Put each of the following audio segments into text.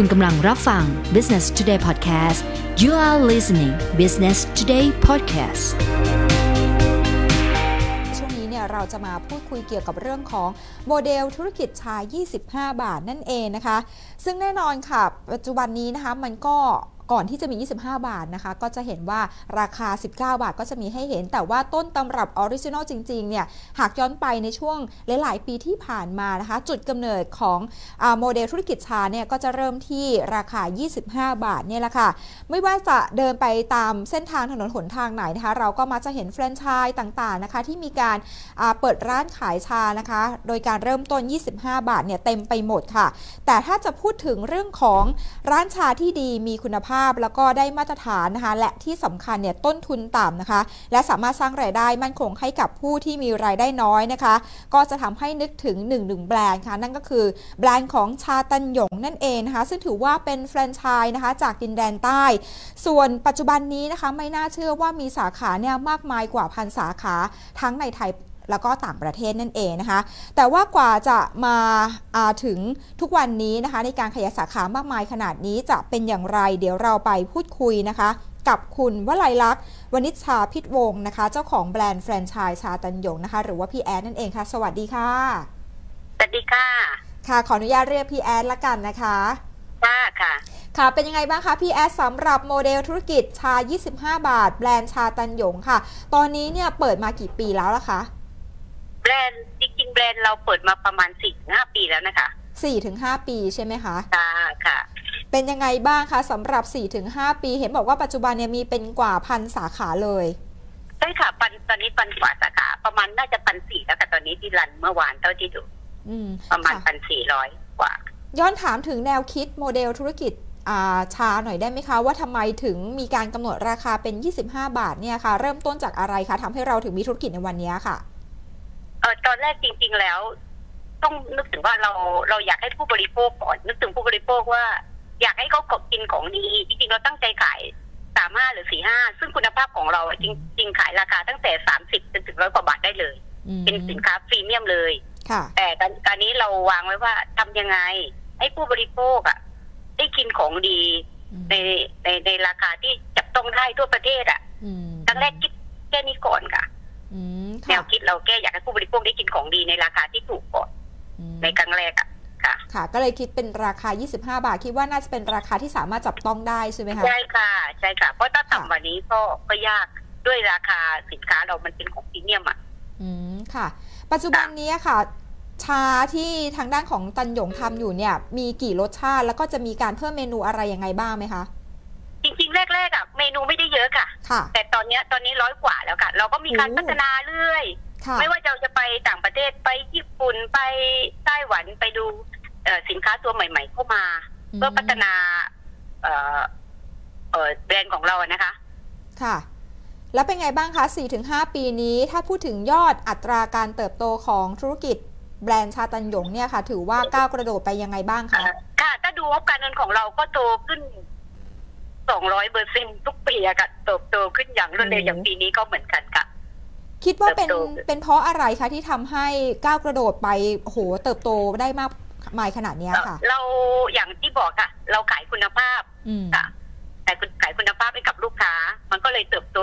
คุณกำลังรับฟัง Business Today Podcast you are listening Business Today Podcast ช่วงนี้เนี่ยเราจะมาพูดคุยเกี่ยวกับเรื่องของโมเดลธุรกิจชา 25 บาทนั่นเองนะคะ ซึ่งแน่นอนค่ะ ปัจจุบันนี้นะคะมันก็ ก่อนที่จะมี 25 บาทนะคะ ก็จะเห็นว่าราคา 19 บาทก็จะมีให้เห็น แต่ว่าต้นตำรับ original จริงๆ เนี่ย หากย้อนไปในช่วงหลายๆ ปีที่ผ่านมานะคะ จุดกำเนิดของอโมเดลธุรกิจชาเนี่ย ก็จะเริ่มที่ราคา 25 บาทเนี่ยแหละค่ะ ไม่ว่าจะเดินไปตามเส้นทางถนนหนทางไหนนะคะ เราก็มักจะเห็นแฟรนไชส์ต่างๆ นะคะ ที่มีการเปิดร้านขายชานะคะ โดยการเริ่มต้น 25 บาทเนี่ยเต็มไปหมดค่ะ แต่ถ้าจะพูดถึงเรื่องของร้านชาที่ดีมีคุณภาพแล้วก็ได้มาตรฐานนะคะ และที่สำคัญเนี่ยต้นทุนต่ำนะคะ และสามารถสร้างรายได้มั่นคงให้กับผู้ที่มีรายได้น้อยนะคะ ก็จะทำให้นึกถึง1นึ่งหนึ่งแบรนด์ค่ะ นั่นก็คือแบรนด์ของชาตันหยงนั่นเองนะคะ ซึ่งถือว่าเป็นแฟรนไชส์นะคะจากดินแดนใต้ ส่วนปัจจุบันนี้นะคะไม่น่าเชื่อว่ามีสาขาเนี่ยมากมายกว่าพันสาขาทั้งในไทย แล้วก็ต่างประเทศนั่นเองนะคะ แต่ว่ากว่าจะมาาถึงทุกวันนี้นะคะ ในการขยายสาขามากมายขนาดนี้จะเป็นอย่างไร เดี๋ยวเราไปพูดคุยนะคะกับคุณวลัยลักษณ์วณิชชาพิทวงศ์นะคะ เจ้าของแบรนด์แฟรนไชส์ชาตันยงนะคะ หรือว่าพี่แอนนั่นเองค่ะ สวัสดีค่ะ สวัสดีค่ะ ค่ะ ขออนุญาตเรียกพี่แอนละกันนะคะค่ะค่ะ ค่ะเป็นยังไงบ้างคะพี่แอดสำหรับโมเดลธุรกิจชา 25 บาท แบรนด์ชาตันหยงค่ะ ตอนนี้เนี่ยเปิดมากี่ปีแล้วล่ะคะ แบรนด์จริงๆแบรนด์เราเปิดมาประมาณสี่ห้าปีแล้วนะคะ4-5ปีใช่ไหมคะ ค่ะค่ะ เป็นยังไงบ้างคะสำหรับ4-5ปี เห็นบอกว่าปัจจุบันเนี่ยมีเป็นกว่าพันสาขาเลย ใช่ค่ะปันตอนนี้ปันกว่าสาขาประมาณน่าจะปันสี่แล้วค่ะตอนนี้ที่รันเมื่อวานเท่าที่ดูอืมประมาณค่ะปันสี่ร้อยกว่า ย้อนถามถึงแนวคิดโมเดลธุรกิจอ่าชาหน่อยได้ไหมคะ ว่าทำไมถึงมีการกำหนดราคาเป็น 25 บาทเนี่ยค่ะ เริ่มต้นจากอะไรคะทำให้เราถึงมีธุรกิจในวันนี้ค่ะเออตอนแรกจริง ๆ แล้ว ต้องนึกถึงว่าเราเราอยากให้ผู้บริโภคก่อน นึกถึงผู้บริโภคว่า อยากให้เขากินของดี จริงๆเราตั้งใจขายสามห้าหรือสี่ห้าซึ่งคุณภาพของเราอะจริง ๆ ขายราคาตั้งแต่สามสิบจนถึงร้อยกว่าบาทได้เลยอืมเป็นสินค้าพรีเมียมเลยค่ะแต่ตอนตอนนี้เราวางไว้ว่าทำยังไง ให้ผู้บริโภคอะได้กินของดีในในในราคาที่จับต้องได้ทั่วประเทศอะอืมครั้งแรกคิดแค่นี้ก่อนค่ะอืม แนค่ะวคิดเราแก้อยากให้ผู้บริโภคได้กินของดีในราคาที่ถูกก่อนอืมในครั้งแรกอะค่ะ ค่ะ ก็เลยคิดเป็นราคา 25 บาท คิดว่าน่าจะเป็นราคาที่สามารถจับต้องได้ใช่ไหมคะ ใช่ค่ะ ใช่ค่ะ เพราะถ้าค่ะต่ำกว่านี้ก็ก็ยากด้วยราคาสินค้าเรามันเป็นของพรีเมียมอะอืม ค่ะ ปัจจุบันนี้ค่ะ ชาที่ทางด้านของตันหยงทำอยู่เนี่ย มีกี่รสชาติ แล้วก็จะมีการเพิ่มเมนูอะไรยังไงบ้างไหมคะจริงๆ แรกๆอะเมนูไม่ได้เยอะค่ะ ค่ะ แต่ตอนเนี้ยตอนนี้ร้อยกว่าแล้วค่ะ เราก็มีการโอ้ พัฒนาเรื่อย ค่ะไม่ว่าเราจะไปต่างประเทศไปญี่ปุ่นไปไต้หวันไปดูเอ่อสินค้าตัวใหม่ ๆ เข้ามา เพื่อพัฒนาเอ่อเอ่อแบรนด์ของเราอะนะคะ ค่ะ แล้วเป็นไงบ้างคะ 4-5 ปีนี้ ถ้าพูดถึงยอดอัตราการเติบโตของธุรกิจ แบรนด์ชาตันหยงเนี่ยค่ะ ถือว่าก้าวกระโดดไปยังไงบ้างคะ ค่ะ ถ้าดูงบการเงินของเราก็โตขึ้น 200เปอร์เซ็นทุกปีอะค่ะเติบโตขึ้นอย่างรวดเร็วอย่างปีนี้ก็เหมือนกันค่ะ คิดว่าเป็นเติบโตเป็นเพราะอะไรคะที่ทำให้ก้าวกระโดดไปโอ้โหเติบโตได้มากมายขนาดเนี้ยค่ะ เราอย่างที่บอกค่ะ เราขายคุณภาพอืมค่ะแต่คุณขายคุณภาพให้กับลูกค้า มันก็เลยเติบโต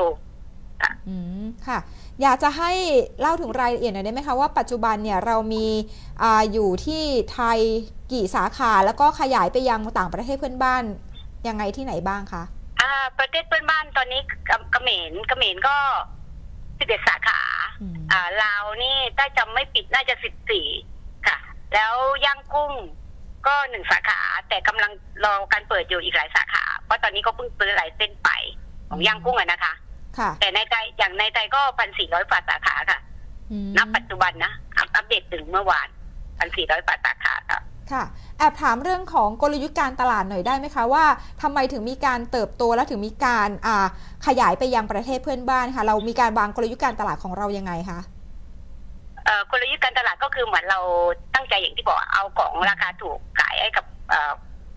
อืมค่ะ อยากจะให้เล่าถึงรายละเอียดหน่อยได้ไหมคะว่าปัจจุบันเนี่ยเรามีอาอยู่ที่ไทยกี่สาขาแล้วก็ขยายไปยังต่างประเทศเพื่อนบ้าน ยังไงที่ไหนบ้างคะอ่าประเทศเพื่อนบ้านตอนนี้เขเขมรเขมรก็สิบเอ็ดสาขาอืมอ่าลาวนี่ถ้าจำไม่ผิดน่าจะสิบสี่ค่ะ แล้วย่างกุ้งก็หนึ่งสาขา แต่กำลังรอการเปิดอยู่อีกหลายสาขา เพราะตอนนี้ก็เพิ่งซื้อหลายเส้นไปของย่างกุ้งอะนะคะ ค่ะ แต่ในไทยอย่างในไทยก็พันสี่ร้อยฝ่าสาขาค่ะอืมนับปัจจุบันนะอัปอัปเดตถึงเมื่อวานพันสี่ร้อยฝ่าสาขาค่ะ ค่ะแอบถามเรื่องของกลยุทธ์การตลาดหน่อยได้ไหมคะว่าทำไมถึงมีการเติบโตและถึงมีการอ่าขยายไปยังประเทศเพื่อนบ้านค่ะเรามีการวางกลยุทธ์การตลาดของเรายังไงคะเอ่อกลยุทธ์การตลาดก็คือเหมือนเราตั้งใจอย่างที่บอกเอาของราคาถูกขายให้กับเอ่อ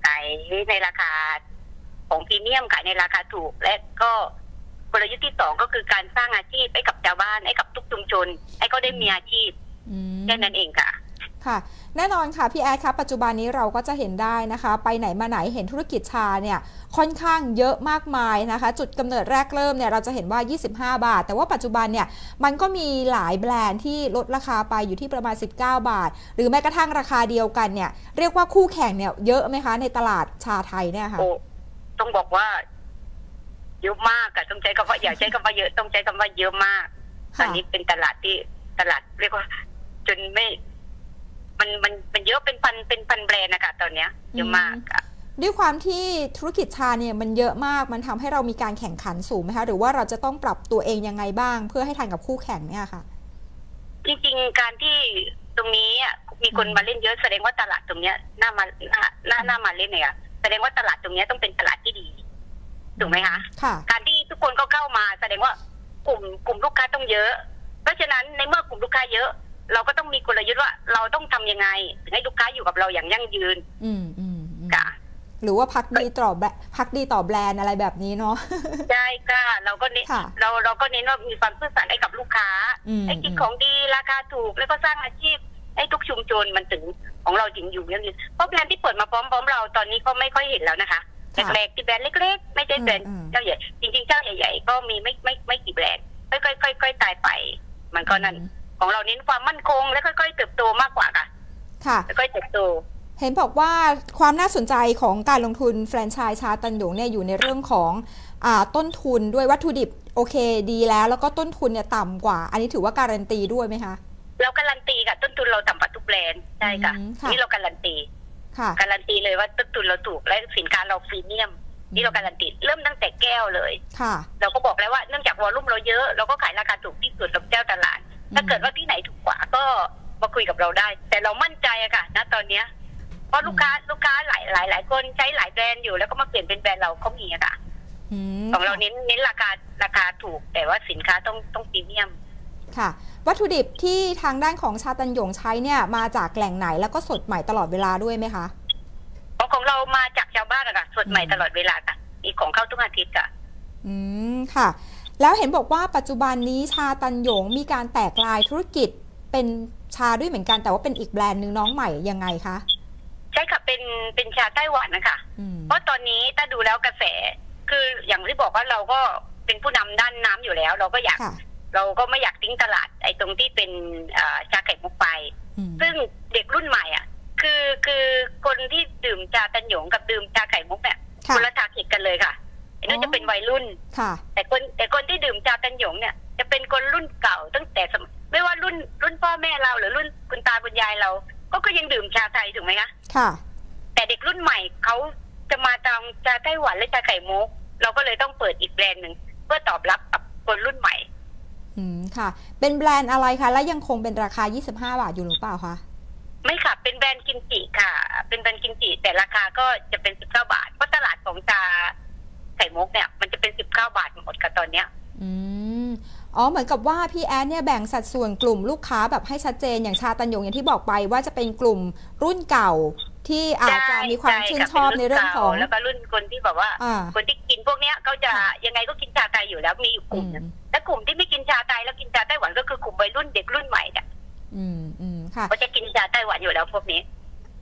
ขายในราคาของพรีเมียมขายในราคาถูก และก็กลยุทธ์ที่สองก็คือการสร้างอาชีพให้กับชาวบ้านให้กับทุกชุมชน ให้เขาได้มีอาชีพอืมแค่นั้นเองค่ะ ค่ะ แน่นอนค่ะพี่แอดครับปัจจุบันนี้เราก็จะเห็นได้นะคะ ไปไหนมาไหนเห็นธุรกิจชาเนี่ยค่อนข้างเยอะมากมายนะคะ จุดกำเนิดแรกเริ่มเนี่ยเราจะเห็นว่า 25 บาท แต่ว่าปัจจุบันเนี่ยมันก็มีหลายแบรนด์ที่ลดราคาไปอยู่ที่ประมาณ 19 บาท หรือแม้กระทั่งราคาเดียวกันเนี่ยเรียกว่าคู่แข่งเนี่ยเยอะไหมคะในตลาดชาไทยเนี่ยค่ะโอ้ต้องบอกว่าเยอะมากอะต้องใช้คำว่าอย่าใช้คำว่าเยอะต้องใช้คำว่าเยอะมากตค่ะอนนี้เป็นตลาดที่ตลาดเรียกว่า จนไม่ มันมันมันเยอะเป็นพันเป็นพันแบรนด์นะคะตอนเนี้ยเยอะมากอะด้วยความที่ธุรกิจชาเนี่ยมันเยอะมากมันทำให้เรามีการแข่งขันสูงไหมคะหรือว่าเราจะต้องปรับตัวเองยังไงบ้าง เพื่อให้ทันกับคู่แข่งเนี่ยค่ะ จริงๆ การที่ตรงนี้อะมีคนมาเล่นเยอะแสดงว่าตลาดตรงเนี้ยน่ามาน่าน่าน่ามาเล่นเนี่ยแสดงว่าตลาดตรงเนี้ยต้องเป็นตลาดที่ดีถูกไหมคะค่ะ การที่ทุกคนก็เข้ามาแสดงว่ากลุ่มกลุ่มลูกค้าต้องเยอะ เพราะฉะนั้นในเมื่อกลุ่มลูกค้าเยอะ เราก็ต้องมีกลยุทธ์ว่า เราต้องทำยังไงถึงให้ลูกค้าอยู่กับเราอย่างยั่งยืน อืมอืมอืมค่ะ หรือว่าพักดีต่อแบรพักดีต่อแบรนด์อะไรแบบนี้เนาะใช่ค่ะเราก็เน้นค่ะเราเราก็เน้นว่ามีความซื่อสัตย์ให้กับลูกค้าอืมให้กินของดีราคาถูกแล้วก็สร้างอาชีพให้ทุกชุมชนมันถึงของเราถึงอยู่ยั่งยืนเพราะแบรนด์ที่เปิดมาพร้อมๆเราตอนนี้ก็ไม่ค่อยเห็นแล้วนะคะค่ะแรกๆที่แบรนด์เล็ก ๆ ไม่ใช่แบรนด์อืมอืมเจ้าใหญ่จริงๆเจ้าใหญ่ๆก็มีไม่ไม่ไม่กี่แบรนด์ค่อยๆค่อยๆตายไป มันก็นั่น ของเราเน้นความมั่นคง และค่อยๆเติบโตมากกว่าค่ะ ค่ะ ค่อยๆเติบโต เห็นบอกว่าความน่าสนใจของการลงทุนแฟรนไชส์ชาตันหยงเนี่ยอยู่ในเรื่องของอาต้นทุนด้วยวัตถุดิบโอเคดีแล้ว แล้วก็ต้นทุนเนี่ยต่ำกว่า อันนี้ถือว่าการันตีด้วยไหมคะเราการันตีค่ะต้นทุนเราต่ำกว่าทุกแบรนด์ใช่ค่ะอืมค่ะนี่เราการันตีค่ะการันตีเลยว่าต้นทุนเราถูกและสินค้าเราพรีเมียมนี่เราการันตีเริ่มตั้งแต่แก้วเลย ค่ะ เราก็บอกแล้วว่าเนื่องจากวอลลุ่มเราเยอะเราก็ขายราคาถูกที่สุดกับเจ้าตลาด ถ้าเกิดว่าที่ไหนถูกกว่าก็มาคุยกับเราได้ แต่เรามั่นใจอะค่ะณตอนเนี้ยเพราะลูกค้าลูกค้าหลายหลายหลายคนใช้หลายแบรนด์อยู่แล้วก็มาเปลี่ยนเป็นแบรนด์เราเขามีอะค่ะอืมของเราเน้นเน้นราคาราคาถูก แต่ว่าสินค้าต้องต้องพรีเมียมค่ะ วัตถุดิบที่ทางด้านของชาตันหยงใช้เนี่ยมาจากแหล่งไหนแล้วก็สดใหม่ตลอดเวลาด้วยไหมคะเพราะของเรามาจากชาวบ้านอะค่ะสดใหม่ตลอดเวลาค่ะมีของเข้าทุกอาทิตย์ค่ะ อืมค่ะ แล้วเห็นบอกว่าปัจจุบันนี้ชาตันหยงมีการแตกลายธุรกิจเป็นชาด้วยเหมือนกัน แต่ว่าเป็นอีกแบรนด์หนึ่งน้องใหม่ยังไงคะใช่ค่ะเป็นเป็นชาไต้หวันนะคะอืมเพราะตอนนี้ถ้าดูแล้วกระแส คืออย่างที่บอกว่าเราก็เป็นผู้นำด้านน้ำอยู่แล้ว เราก็อยากค่ะเราก็ไม่อยากทิ้งตลาด ไอ้ตรงที่เป็นเอ่อชาไข่มุกไปอืมซึ่งเด็กรุ่นใหม่อะ คือคือคนที่ดื่มชาตันหยงกับดื่มชาไข่มุกเนี่ยค่ะคนละทาร์เก็ตกันเลยค่ะไอ้นั่นอ๋อจะเป็นวัยรุ่นค่ะ แต่คนแต่คน ที่ดื่มชาตันหยงเนี่ย จะเป็นคนรุ่นเก่าตั้งแต่สมัยไม่ว่ารุ่นรุ่นพ่อแม่เราหรือรุ่นคุณตาคุณยายเรา ก็ก็ยังดื่มชาไทยถูกไหมคะค่ะ แต่เด็กรุ่นใหม่เขาจะมาตามชาไต้หวันและชาไข่มุกเราก็เลยต้องเปิดอีกแบรนด์หนึ่งเพื่อตอบรับกับคนรุ่นใหม่ อืมค่ะ เป็นแบรนด์อะไรคะ และยังคงเป็นราคา 25 บาทอยู่หรือเปล่าคะไม่ค่ะ เป็นแบรนด์กิมจิค่ะ เป็นแบรนด์กิมจิแต่ราคาก็จะเป็น 19 บาทเพราะตลาดของชาไข่มุกเนี่ย มันจะเป็น 19 บาทหมดกับตอนเนี้ย อืมอ๋อเหมือนกับว่าพี่แอนเนี่ยแบ่งสัดส่วนกลุ่มลูกค้าแบบให้ชัดเจนอย่างชาตันหยงอย่างที่บอกไปว่าจะเป็นกลุ่มรุ่นเก่าที่อาจจะมีความชื่นชอบในเรื่องของแล้วก็รุ่นคนที่แบบว่าอ่าคนที่กินพวกเนี้ยเขาจะค่ะยังไงก็กินชาไทยอยู่แล้วมีอยู่กอืลุ่มมหนึงและกลุ่มที่ไม่กินชาไทยแล้วกินชาไต้หวันก็คือกลุ่มวัยรุ่นเด็กรุ่นใหม่เนี่ยอืมอืมค่ะเขาจะกินชาไต้หวันอยู่แล้วพวกนี้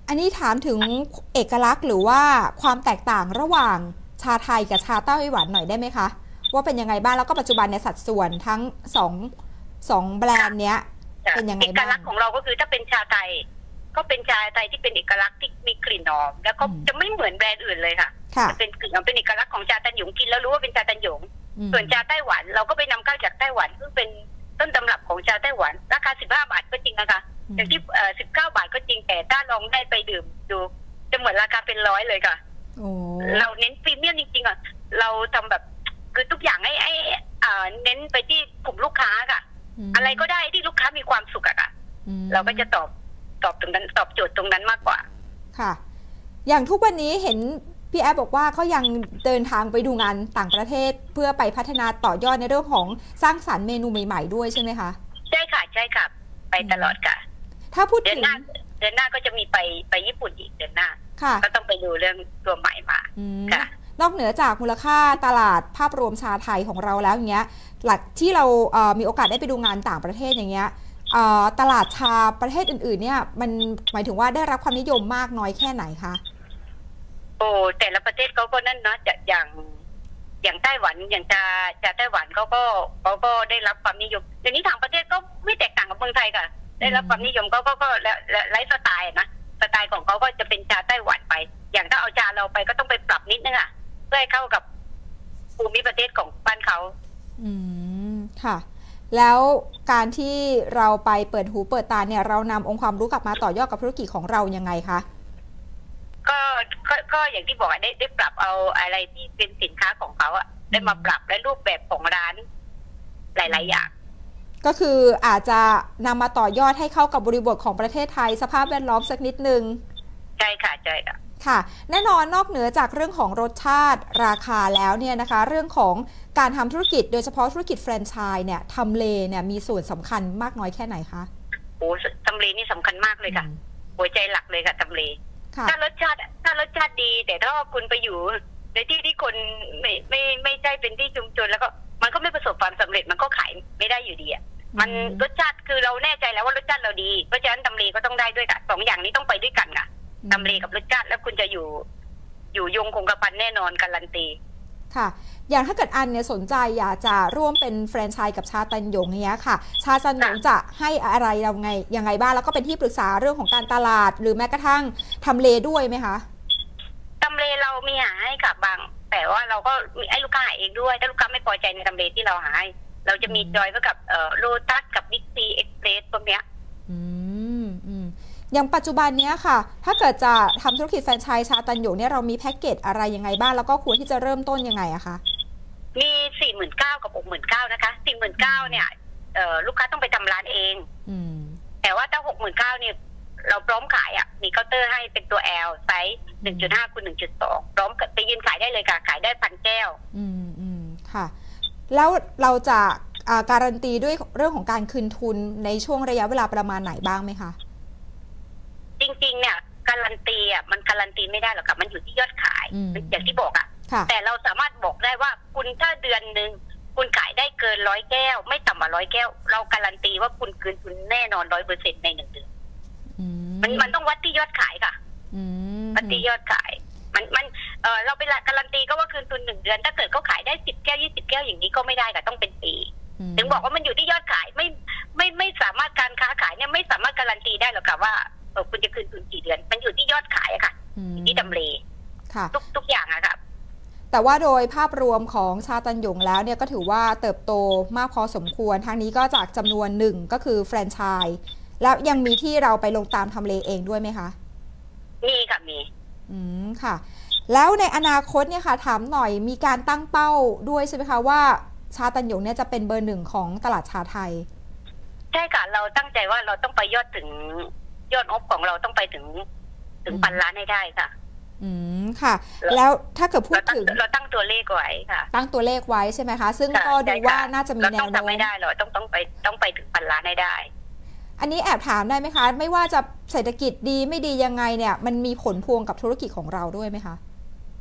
อันนี้ถามถึงเอกลักษณ์หรือว่าความแตกต่างระหว่างชาไทยกับชาไต้หวันหน่อยได้ไหมคะ ว่าเป็นยังไงบ้างแล้วก็ปัจจุบันในยสัดส่วนทั้งสองสองแบรนด์เนี้ย เป็นยังไงเอกบ้างลักษณ์ของเราก็คือถ้าเป็นชาไทยก็เป็นชาไทยที่เป็นเอกลักษณ์ที่มีกลิ่นหอม แล้วก็อืมจะไม่เหมือนแบรนด์อื่นเลยค่ะค่ะจะเป็นกลิ่นหอมเป็นเอกลักษณ์ของชาตันหยงกินแล้วรู้ว่าเป็นชาตันหยงอืมส่วนชาไต้หวันเราก็ไปนำเข้าจากไต้หวันซึ่งเป็นต้นตำรับของชาไต้หวัน ราคา 15 บาทก็จริงนะคะอย่างที่เอ่อ19 บาทก็จริงแต่ถ้าลองได้ไปดื่มดู จะเหมือนราคาเป็นร้อยเลยค่ะโอ้เราเน้นพรีเมียมจริงๆอะเราทำแบบ คือทุกอย่างให้ให้อ่าเน้นไปที่กลุ่มลูกค้าค่ะมอะไรก็ได้ที่ลูกค้ามีความสุขอะค่ะอืมเราก็จะตอบตอบตรงนั้นตอบโจทย์ตรงนั้นมากกว่า ค่ะ อย่างทุกวันนี้เห็นพี่แอฟบอกว่าเขายังเดินทางไปดูงานต่างประเทศเพื่อไปพัฒนาต่อยอดในเรื่องของสร้างสรรค์เมนูใหม่ ๆ ด้วยใช่ไหมคะ ใช่ค่ะใช่ค่ะ ไปตลอดค่ะ ถ้าพูดเดือถึนงหน้าเดือนหน้าก็จะมีไปไปญี่ปุ่นอีกเดือนหน้า ค่ะ ก็ต้องไปดูเรื่องตัวใหม่มาอืมค่ะ นอกเหนือจากมูลค่าตลาดภาพรวมชาไทยของเราแล้วอย่างเงี้ยหลักที่เราเอ่อมีโอกาสได้ไปดูงานต่างประเทศอย่างเงี้ยตลาดชาประเทศอื่นๆเนี่ยมันหมายถึงว่าได้รับความนิยมมากน้อยแค่ไหนคะโอ้แต่ละประเทศเขาก็นั่นนะจะอย่างอย่างไต้หวันอย่างจะจะไต้หวันเขาก็เขาก็ได้รับความนิยมเดี๋ยวนี้ทางประเทศก็ไม่แตกต่างกับเมืองไทยค่ะได้รับความนิยมเขาก็ก็แล้วไลฟ์สไตล์นะสไตล์ของเขาก็จะเป็นชาไต้หวันไป อย่างถ้าเอาชาเราไปก็ต้องไปปรับนิดนึงอะ พื่อให้เข้ากับภูมิประเทศของบ้านเขาอืมค่ะ แล้วการที่เราไปเปิดหูเปิดตาเนี่ยเรานำองค์ความรู้กลับมาต่อยอดกับธุรกิจของเรายังไงคะก็ก็ก็อย่างที่บอกอะได้ได้ปรับเอาอะไรที่เป็นสินค้าของเขาอะได้มาปรับและรูปแบบของร้าน หลาย ๆ อย่าง ก็คืออาจจะนำมาต่อยอดให้เข้ากับบริบทของประเทศไทย สภาพแวดล้อมสักนิดนึง ใช่ค่ะใช่ค่ะ ค่ะ แน่นอนนอกเหนือจากเรื่องของรสชาติราคาแล้วเนี่ยนะคะ เรื่องของการทำธุรกิจโดยเฉพาะธุรกิจแฟรนไชส์เนี่ยทำเลเนี่ยมีส่วนสำคัญมากน้อยแค่ไหนคะโอ้ตำเลนี่สำคัญมากเลยค่ะ หัวใจหลักเลยค่ะตำเลค่ะถ้ารสชาติถ้ารสชาติดี แต่ถ้าคุณไปอยู่ ในที่ที่คนไม่ไม่ไม่ใช่เป็นที่ชุมชนแล้วก็มันก็ไม่ประสบความสำเร็จมันก็ขายไม่ได้อยู่ดีอะมันอืมรสชาติคือเราแน่ใจแล้วว่ารสชาติเราดีเพราะฉะนั้นตำเลก็ต้องได้ด้วยค่ะสองอย่างนี้ต้องไปด้วยกันค่ะ ตำเลกับรสชาติแล้วคุณจะอยู่ อยู่ยงคงกระพันแน่นอนการันตีค่ะ อย่างถ้าเกิดอันเนี่ยสนใจอยากจะร่วมเป็นแฟรนไชส์กับชาตันหยงเนี้ยค่ะ ชาตันหยงจะให้อะไรเราไงยังไงบ้างแล้วก็เป็นที่ปรึกษาเรื่องของการตลาด หรือแม้กระทั่งทำเลด้วยไหมคะทำเลเรามีหาให้กับบาง แต่ว่าเราก็มีให้ลูกค้าหาเองด้วยถ้าลูกค้าไม่พอใจในทำเลที่เราหาให้เราจะมีอืมจอยไว้กับเอ่อโลตัสกับบิ๊กซีเอ็กเพรสพวกเนี้ยอืมอืม อย่างปัจจุบันเนี้ยค่ะ ถ้าเกิดจะทำธุรกิจแฟรนไชส์ชาตันหยงเนี่ยเรามีแพ็กเกจอะไรยังไงบ้างแล้วก็ควรที่จะเริ่มต้นยังไงอะคะมีสี่หมื่นเก้ากับหกหมื่นเก้านะคะสี่หมื่นเก้าเนี่ยเอ่อลูกค้าต้องไปทำร้านเองอืมแต่ว่าถ้าหกหมื่นเก้าเนี่ยเราพร้อมขายอะ มีเคาน์เตอร์ให้เป็นตัว L size หนึ่งจุดห้าคูณหนึ่งจุดสองพร้อมกับไปยืนขายได้เลยค่ะ ขายได้พันแก้ว อืมอืมค่ะ แล้วเราจะอ่าการันตีด้วยเรื่องของการคืนทุนในช่วงระยะเวลาประมาณไหนบ้างไหมคะ จริง ๆ เนี่ยการันตีอะมันการันตีไม่ได้หรอกค่ะมันอยู่ที่ยอดขายอืม อย่างที่บอกอะ ค่ะ แต่เราสามารถบอกได้ว่าคุณถ้าเดือนหนึ่งคุณขายได้เกินร้อยแก้ว ไม่ต่ำกว่าร้อยแก้ว เราการันตีว่าคุณคืนทุนแน่นอนร้อยเปอร์เซ็นในหนึ่งเดือนอืมันมันต้องวัดที่ยอดขายค่ะ อืม วัดที่ยอดขาย มันมันเออเราไปการันตีก็ว่าคืนทุนหนึ่งเดือน ถ้าเกิดเขาขายได้สิบแก้วยี่สิบแก้วอย่างนี้ก็ไม่ได้ค่ะต้องเป็นปีมถึงบอกว่ามันอยู่ที่ยอดขายไม่ไม่ไม่สามารถการค้าขายเนี่ยไม่สามารถการันตีได้หรอกค่ะว่าเออ คุณจะคืนทุนกี่เดือน มันอยู่ที่ยอดขายอะค่ะอืมอยู่ที่ตำเลค่ะ ทุกทุกอย่างอะค่ะแต่ว่าโดยภาพรวมของชาตันหยงแล้วเนี่ยก็ถือว่าเติบโตมากพอสมควรทางนี้ก็จากจำนวนหนึ่งก็คือแฟรนไชส์แล้วยังมีที่เราไปลงตามทำเลเองด้วยไหมคะมีค่ะมี อืมค่ะ แล้วในอนาคตเนี่ยค่ะถามหน่อยมีการตั้งเป้าด้วยใช่ไหมคะว่าชาตันหยงเนี่ยจะเป็นเบอร์หนึ่งของตลาดชาไทย ใช่ค่ะ เราตั้งใจว่าเราต้องไปยอดถึง ยอดงบของเราต้องไปถึง ถึงอืมพันล้านให้ได้ค่ะ อืมค่ะ แล้วแล้วถ้าเกิดพูเราดตั้งถึงเราตั้งตัวเลขไว้ค่ะ ตั้งตัวเลขไว้ใช่ไหมคะ ซึ่งค่ะก็ดูใช่ค่ะว่าน่าจะมีเราแนต้อวงโน้ทำมไม่ได้เราต้องต้องไปต้องไปถึงพันล้านให้ได้อันนี้แอบถามได้ไหมคะ ไม่ว่าจะเศรษฐกิจดีไม่ดียังไงเนี่ย มันมีผลพวงกับธุรกิจของเราด้วยไหมคะ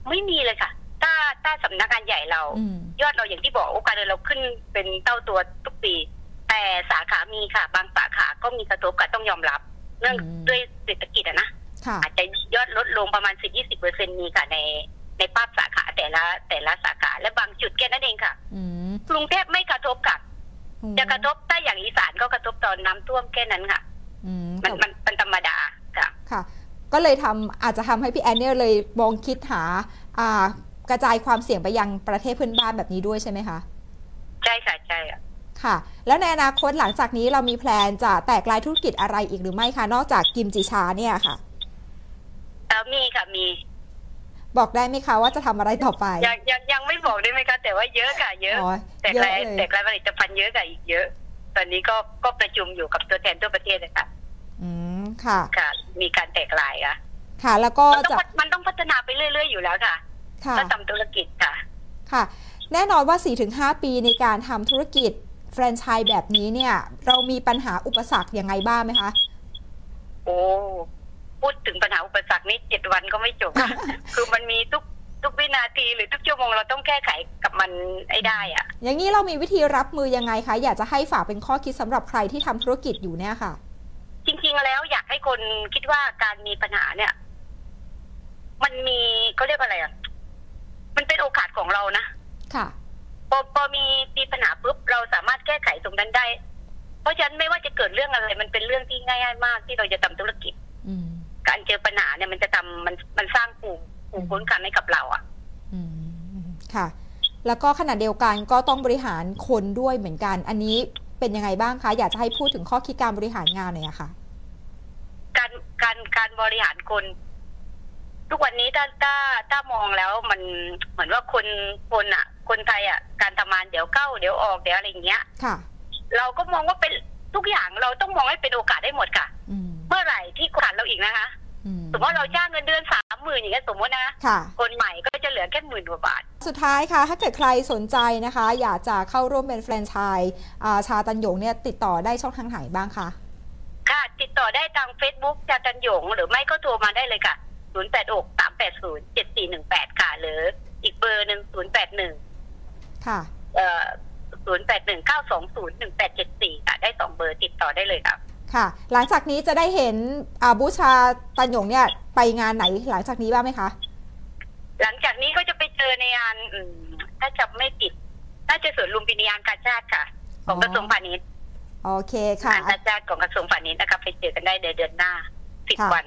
ไม่มีเลยค่ะ ถ้าถ้าสำนักงานใหญ่เราอืมยอดเราอย่างที่บอกโอกาสเราขึ้นเป็นเต้าตัวทุกปี แต่สาขามีค่ะ บางสาขาก็มีกระทบกับต้องยอมรับ เรื่องอืมด้วยเศรษฐกิจอะนะค่ะอาจจะยอดลดลงประมาณสิบยี่สิบเปอร์เซ็นมีค่ะในในภาพสาขาแต่ละแต่ละสาขาและบางจุดแค่นั้นเองค่ะอืมกรุงเทพไม่กระทบค่ะ จะกระทบถ้าอย่างอีสานก็กระทบตอนน้ำท่วมแค่นั้นค่ะอืมมันมันมันธรรมดาค่ะค่ะ ก็เลยทำอาจจะทำให้พี่แอนเนี่ยเลยมองคิดหา อ่ากระจายความเสี่ยงไปยังประเทศเพื่อนบ้านแบบนี้ด้วยใช่ไหมคะ ใช่ค่ะใช่ค่ะ ค่ะ แล้วในอนาคตหลังจากนี้เรามีแพลนจะแตกลายธุรกิจอะไรอีกหรือไม่คะนอกจากกิมจิชาเนี่ยค่ะเออมีค่ะมี บอกได้ไหมคะว่าจะทำอะไรต่อไป ยังยังยังไม่บอกได้ไหมคะแต่ว่าเยอะค่ะ เยอะอ๋อแต่เยอะรายเลยแต่รายผลิตภัณฑ์เยอะค่ะอีกเยอะ ตอนนี้ก็ก็ประชุมอยู่กับตัวแทนทั่วประเทศเลยค่ะอืมค่ะ ค่ะ มีการแตกลายค่ะค่ะ แล้วก็มันต้องจะพัฒมันต้องพัฒนาไปเรื่อยๆอยู่แล้วค่ะค่ะถ้าทำธุรกิจค่ะ ค่ะ แน่นอนว่า 4-5 ปีในการทำธุรกิจ แฟรนไชส์แบบนี้เนี่ย เรามีปัญหาอุปสรรคยังไงบ้างไหมคะ โอ้พูดถึงปัญหาอุปสรรคนี่เจ็ดวันก็ไม่จบ คือมันมีทุกทุกวินาทีหรือทุกชั่วโมงเราต้องแก้ไขกับมันให้ได้อะอย่างนี้เรามีวิธีรับมือยังไงคะ อยากจะให้ฝากเป็นข้อคิดสำหรับใครที่ทำธุรกิจอยู่เนี่ยค่ะ จริง ๆ แล้วอยากให้คนคิดว่าการมีปัญหาเนี่ย มันมีเขาเรียกว่าอะไรอะ มันเป็นโอกาสของเรานะ ค่ะพ อพอมีมีปัญหาปุ๊บเราสามารถแก้ไขตรงนั้นได้ เพราะฉะนั้นไม่ว่าจะเกิดเรื่องอะไร มันเป็นเรื่องที่ง่ายๆมากที่เราจะทำธุรกิจอืมการเจอปัญหาเนี่ยมันจะทำมันมันสร้างภูมิภูมิคุ้มกันให้กับเราอะอืมค่ะ แล้วก็ขณะเดียวกันก็ต้องบริหารคนด้วยเหมือนกัน อันนี้เป็นยังไงบ้างคะ อยากจะให้พูดถึงข้อคิดการบริหารงานหน่อยอะค่ะ การการการบริหารคน ทุกวันนี้ถ้าถ้าถ้ามองแล้วมันเหมือนว่าคนคนอะ คนไทยอะการทำงานเดี๋ยวเข้าเดี๋ยวออกเดี๋ยวอะไรอย่างเงี้ยค่ะ เราก็มองว่าเป็นทุกอย่างเราต้องมองให้เป็นโอกาสได้หมดค่ะ อืมเมื่อไหร่ที่ขาดเราอีกนะคะ อืมสมมติว่าเราจ้างเงินเดือนสามหมื่นอย่างเงี้ยสมมตินะ ค่ะ คนใหม่ก็จะเหลือแค่หมื่นกว่าบาท สุดท้ายค่ะ ถ้าเกิดใครสนใจนะคะ อยากจะเข้าร่วมเป็นแฟรนไชส์อ่าชาตันหยงเนี่ยติดต่อได้ช่องทางไหนบ้างคะ ค่ะ ติดต่อได้ทาง Facebook จาตันหยง หรือไม่ก็โทรมาได้เลยค่ะ 0 8 6 3 8 0 7 4 1 8 ค่ะ หรืออีกเบอร์หนึ่ง0 8 1 ค่ะเอ่อ0 8 1 9 2 0 1 8 7 4ค่ะ ได้สองเบอร์ติดต่อได้เลยค่ะค่ะ หลังจากนี้จะได้เห็นอ่าบูชาตันหยงเนี่ยไปงานไหนหลังจากนี้บ้างไหมคะ หลังจากนี้ก็จะไปเจอในงานอืมถ้าจะไม่ติดน่าจะสวนลุมพินียานกาชาติค่ะ ของกระทรวงพาณิชย์โอเคค่ะงานกาชาติของกระทรวงพาณิชย์นะคะไปเจอกันได้เดือนหน้าสิบค่ะวัน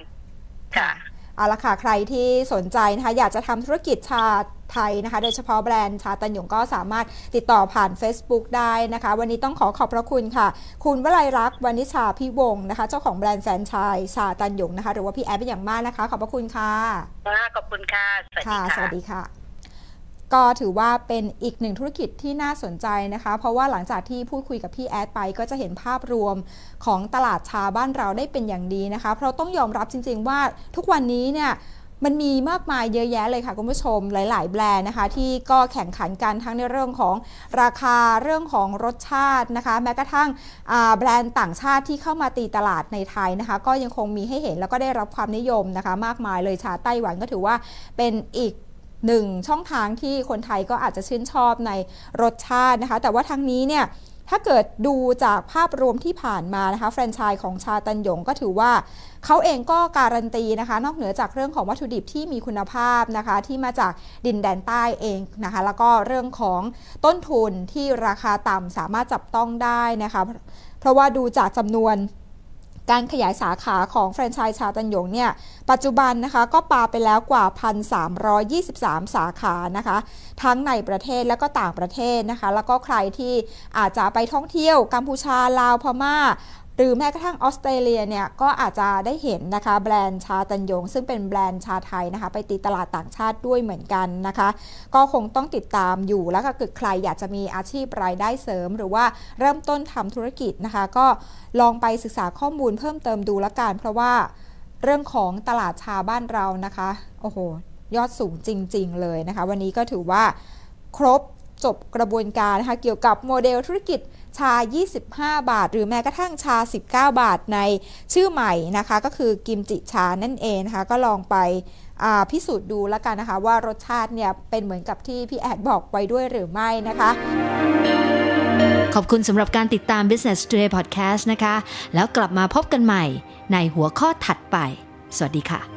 ค่ะ เอาละค่ะใครที่สนใจนะคะอยากจะทำธุรกิจชาไทยนะคะโดยเฉพาะแบรนด์ชาตันหยงก็สามารถติดต่อผ่าน Facebook ได้นะคะ วันนี้ต้องขอขอบพระคุณค่ะ คุณวลัยรักษ์วานิชาพิวงศ์นะคะ เจ้าของแบรนด์แฟรนไชส์ชาตันหยงนะคะ หรือว่าพี่แอฟเป็นอย่างมากนะคะ ขอบพระคุณค่ะขอบคุณค่ะ สวัสดีค่ะค่ะสวัสดีค่ะ ก็ถือว่าเป็นอีกหนึ่งธุรกิจที่น่าสนใจนะคะ เพราะว่าหลังจากที่พูดคุยกับพี่แอดไป ก็จะเห็นภาพรวมของตลาดชาบ้านเราได้เป็นอย่างดีนะคะ เพราะต้องยอมรับจริง ๆ ว่าทุกวันนี้เนี่ยมันมีมากมายเยอะแยะเลยค่ะคุณผู้ชมหลาย ๆ แบรนด์นะคะ ที่ก็แข่งขันกันทั้งในเรื่องของราคาเรื่องของรสชาตินะคะ แม้กระทั่งแบรนด์ต่างชาติที่เข้ามาตีตลาดในไทยนะคะ ก็ยังคงมีให้เห็นแล้วก็ได้รับความนิยมนะคะ มากมายเลยชาไต้หวันก็ถือว่าเป็นอีก หนึ่งช่องทางที่คนไทยก็อาจจะชื่นชอบในรสชาตินะคะ แต่ว่าทั้งนี้เนี่ยถ้าเกิดดูจากภาพรวมที่ผ่านมานะคะแฟรนไชส์ของชาตันหยงก็ถือว่าเขาเองก็การันตีนะคะ นอกเหนือจากเรื่องของวัตถุดิบที่มีคุณภาพนะคะ ที่มาจากดินแดนใต้เองนะคะ แล้วก็เรื่องของต้นทุนที่ราคาต่ำสามารถจับต้องได้นะคะ เพราะว่าดูจากจำนวน การขยายสาขาของแฟรนไชส์ชาตันหยงเนี่ยปัจจุบันนะคะก็ปาไปแล้วกว่า 1,323 สาขานะคะ ทั้งในประเทศและก็ต่างประเทศนะคะ แล้วก็ใครที่อาจจะไปท่องเที่ยวกัมพูชาลาวพม่า หรือแม้กระทั่งออสเตรเลียเนี่ยก็อาจจะได้เห็นนะคะแบรนด์ชาตันยง ซึ่งเป็นแบรนด์ชาไทยนะคะ ไปตีตลาดต่างชาติด้วยเหมือนกันนะคะ ก็คงต้องติดตามอยู่แล้วก็เกิดใครอยากจะมีอาชีพรายได้เสริม หรือว่าเริ่มต้นทำธุรกิจนะคะ ก็ลองไปศึกษาข้อมูลเพิ่มเติมดูละกันเพราะว่าเรื่องของตลาดชาบ้านเรานะคะ โอ้โห ยอดสูงจริง ๆ เลยนะคะ วันนี้ก็ถือว่าครบจบกระบวนการนะคะเกี่ยวกับโมเดลธุรกิจ ชา 25 บาท หรือแม้กระทั่งชา 19 บาทในชื่อใหม่นะคะ ก็คือกิมจิชานั่นเองนะคะ ก็ลองไปพิสูจน์ดูแล้วกันนะคะ ว่ารสชาติเนี่ยเป็นเหมือนกับที่พี่แอดบอกไว้ด้วยหรือไม่นะคะ ขอบคุณสำหรับการติดตาม Business Today Podcast นะคะ แล้วกลับมาพบกันใหม่ในหัวข้อถัดไป สวัสดีค่ะ